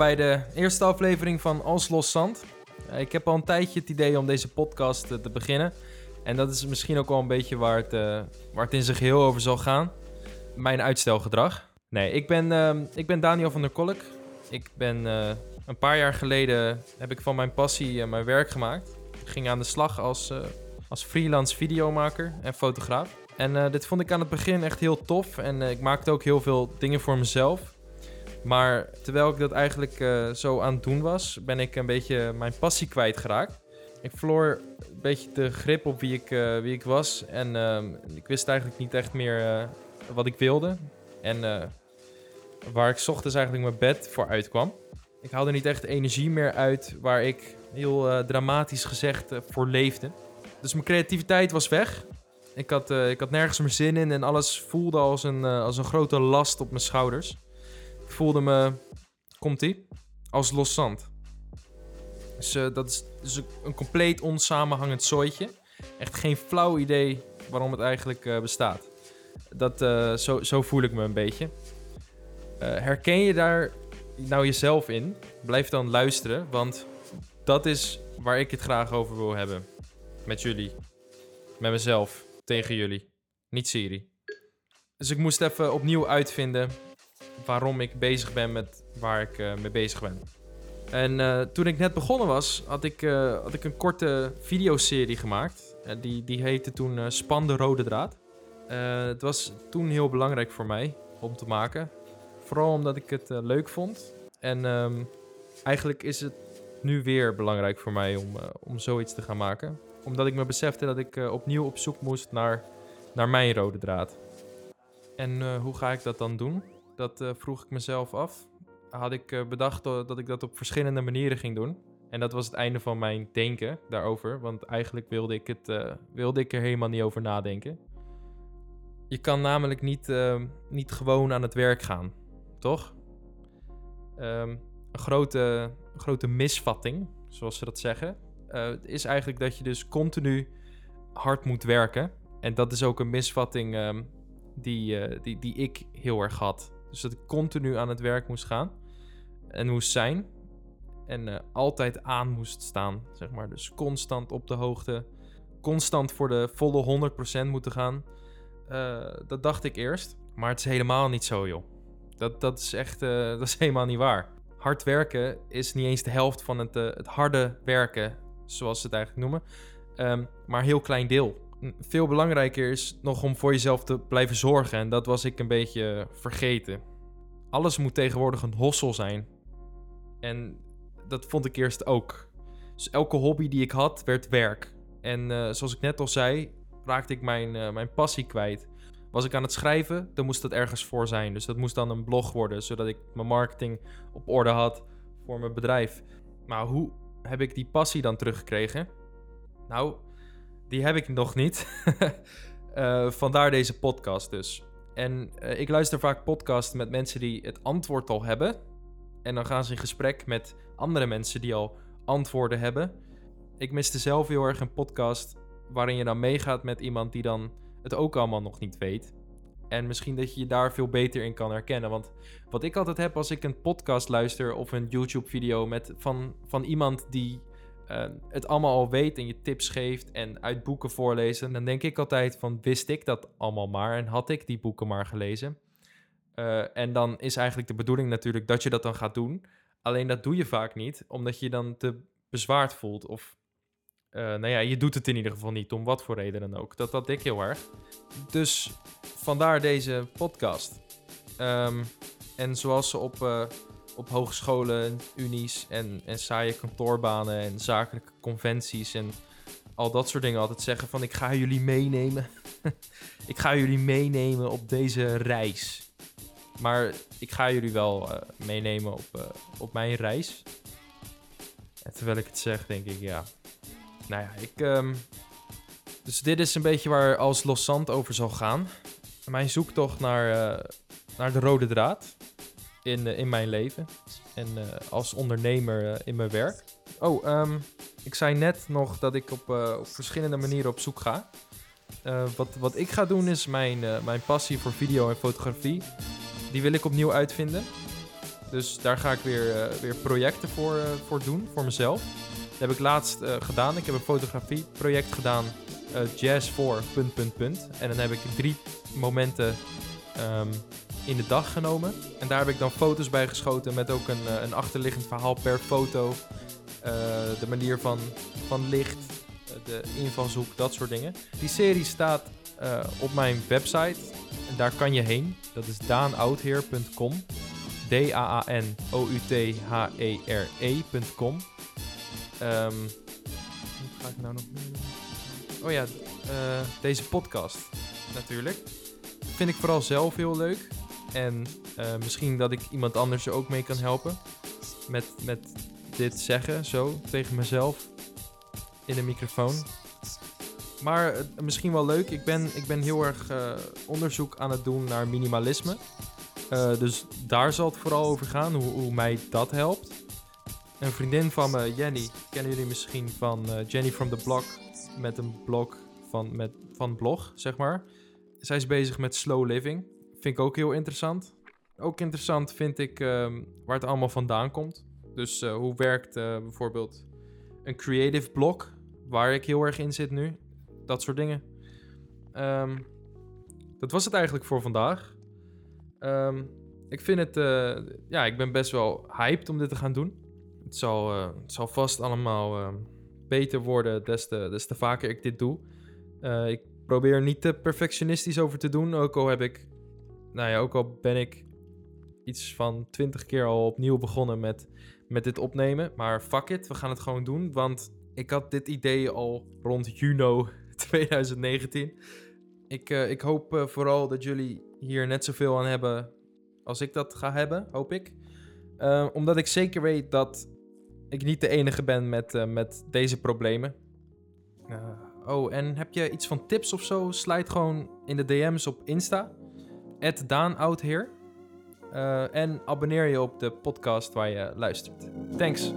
bij de eerste aflevering van Als Los Zand. Eh, ik heb al een tijdje het idee om deze podcast eh, te beginnen. En dat is misschien ook wel een beetje waar het, eh, waar het in zijn geheel over zal gaan. Mijn uitstelgedrag. Nee, ik ben, ehm, ik ben Daniel van der Kolk. Ik ben een paar jaar geleden heb ik van mijn passie mijn werk gemaakt. Ik ging aan de slag als, als freelance videomaker en fotograaf. En dit vond ik aan het begin echt heel tof. En ik maakte ook heel veel dingen voor mezelf. Maar terwijl ik dat eigenlijk eh, zo aan het doen was, ben ik een beetje mijn passie kwijtgeraakt. Ik verloor een beetje de grip op wie ik, eh, wie ik was. En ehm, ik wist eigenlijk niet echt meer eh, wat ik wilde. En waar ik ochtends eigenlijk mijn bed voor uitkwam. Ik haalde niet echt energie meer uit waar ik heel dramatisch gezegd voor leefde. Dus mijn creativiteit was weg. Ik had, ik had nergens meer zin in en alles voelde als een, als een grote last op mijn schouders. Voelde me, komt-ie, als los zand. Dus eh, dat is, dus een, compleet onsamenhangend zooitje. Echt geen flauw idee waarom het eigenlijk eh, bestaat. Dat, eh, zo, zo voel ik me een beetje. Herken je daar nou jezelf in? Blijf dan luisteren, want dat is waar ik het graag over wil hebben. Met jullie. Met mezelf. Tegen jullie. Niet Siri. Dus ik moest even opnieuw uitvinden waarom ik bezig ben met waar ik eh, mee bezig ben. En eh, toen ik net begonnen was, had ik, eh, had ik een korte videoserie gemaakt. En die, die heette toen Span de Rode Draad. Het was toen heel belangrijk voor mij om te maken. Vooral omdat ik het leuk vond. En ehm, eigenlijk is het nu weer belangrijk voor mij om, om zoiets te gaan maken. Omdat ik me besefte dat ik opnieuw op zoek moest naar, naar mijn rode draad. En hoe ga ik dat dan doen? Dat eh, vroeg ik mezelf af. Had ik eh, bedacht dat ik dat op verschillende manieren ging doen. En dat was het einde van mijn denken daarover. Want eigenlijk wilde ik, het, eh, wilde ik er helemaal niet over nadenken. Je kan namelijk niet, eh, niet gewoon aan het werk gaan, toch? Ehm, een grote, grote misvatting, zoals ze dat zeggen, is eigenlijk dat je dus continu hard moet werken. En dat is ook een misvatting ehm, die, die, die ik heel erg had. Dus dat ik continu aan het werk moest gaan en moest zijn. En eh, altijd aan moest staan, zeg maar. Dus constant op de hoogte. Constant voor de volle 100% moeten gaan. Eh, dat dacht ik eerst. Maar het is helemaal niet zo, joh. Dat, dat is echt eh, dat is helemaal niet waar. Hard werken is niet eens de helft van het, het harde werken, zoals ze het eigenlijk noemen. Ehm, maar een heel klein deel. Veel belangrijker is nog om voor jezelf te blijven zorgen. En dat was ik een beetje vergeten. Alles moet tegenwoordig een hossel zijn. En dat vond ik eerst ook. Dus elke hobby die ik had, werd werk. En eh, zoals ik net al zei, raakte ik mijn, eh, mijn passie kwijt. Was ik aan het schrijven, dan moest dat ergens voor zijn. Dus dat moest dan een blog worden, zodat ik mijn marketing op orde had voor mijn bedrijf. Maar hoe heb ik die passie dan teruggekregen? Nou, die heb ik nog niet. Eh, vandaar deze podcast dus. En eh, ik luister vaak podcasts met mensen die het antwoord al hebben. En dan gaan ze in gesprek met andere mensen die al antwoorden hebben. Ik miste zelf heel erg een podcast waarin je dan meegaat met iemand die dan het ook allemaal nog niet weet. En misschien dat je je daar veel beter in kan herkennen. Want wat ik altijd heb als ik een podcast luister of een YouTube-video met van, van iemand die eh, het allemaal al weet en je tips geeft en uit boeken voorlezen, dan denk ik altijd van wist ik dat allemaal maar en had ik die boeken maar gelezen. Eh, en dan is eigenlijk de bedoeling natuurlijk dat je dat dan gaat doen. Alleen dat doe je vaak niet, omdat je je dan te bezwaard voelt. Of, eh, nou ja, je doet het in ieder geval niet, om wat voor reden dan ook. Dat had ik heel erg. Dus vandaar deze podcast. Ehm, en zoals ze op, eh, op hogescholen, unies en, en saaie kantoorbanen en zakelijke conventies en al dat soort dingen altijd zeggen van ik ga jullie meenemen. ik ga jullie meenemen op deze reis. Maar ik ga jullie wel eh, meenemen op, eh, op mijn reis. En terwijl ik het zeg, denk ik, ja. Nou ja, ik. ehm, dus dit is een beetje waar als Los Zand over zal gaan. Mijn zoektocht naar, eh, naar de rode draad in, eh, in mijn leven. En eh, als ondernemer eh, in mijn werk. Oh, ehm, ik zei net nog dat ik op, op verschillende manieren op zoek ga. Wat, wat ik ga doen is mijn, mijn passie voor video en fotografie. Die wil ik opnieuw uitvinden. Dus daar ga ik weer, weer projecten voor, voor doen, voor mezelf. Dat heb ik laatst gedaan. Ik heb een fotografieproject gedaan, jazz voor punt, punt. En dan heb ik drie momenten ehm, in de dag genomen. En daar heb ik dan foto's bij geschoten met ook een, eh, een achterliggend verhaal per foto. Eh, de manier van, van licht, eh, de invalshoek, dat soort dingen. Die serie staat op mijn website. En daar kan je heen. Dat is daanoudheer.com. D-A-A-N-O-U-T-H-E-R-E.com. Ehm, wat ga ik nou nog meer? Oh ja, deze podcast natuurlijk. Vind ik vooral zelf heel leuk. En eh, misschien dat ik iemand anders er ook mee kan helpen. Met, met dit zeggen, zo, tegen mezelf. In de microfoon. Maar eh, misschien wel leuk. Ik ben, ik ben heel erg eh, onderzoek aan het doen naar minimalisme. Dus daar zal het vooral over gaan, hoe, hoe mij dat helpt. Een vriendin van me, Jenny, kennen jullie misschien van Jenny from the Block. Met een blog van, met, van blog, zeg maar. Zij is bezig met slow living. Vind ik ook heel interessant. Ook interessant vind ik ehm, waar het allemaal vandaan komt. Dus eh, hoe werkt eh, bijvoorbeeld een creative blog, waar ik heel erg in zit nu. Dat soort dingen. Ehm, dat was het eigenlijk voor vandaag. Ehm, ik vind het, eh, ja, ik ben best wel hyped om dit te gaan doen. Het zal, het zal vast allemaal beter worden des te, des te vaker ik dit doe. Ik probeer er niet te perfectionistisch over te doen, ook al heb ik, nou ja, ook al ben ik iets van twintig keer al opnieuw begonnen met, met dit opnemen. Maar fuck it, we gaan het gewoon doen, want ik had dit idee al rond juni 2019. Ik, eh, ik hoop eh, vooral dat jullie hier net zoveel aan hebben als ik dat ga hebben, hoop ik. Eh, omdat ik zeker weet dat ik niet de enige ben met, met deze problemen. Oh, en heb je iets van tips of zo? Slijt gewoon in de DM's op Insta. @daanoudheer. Eh en abonneer je op de podcast waar je luistert. Thanks.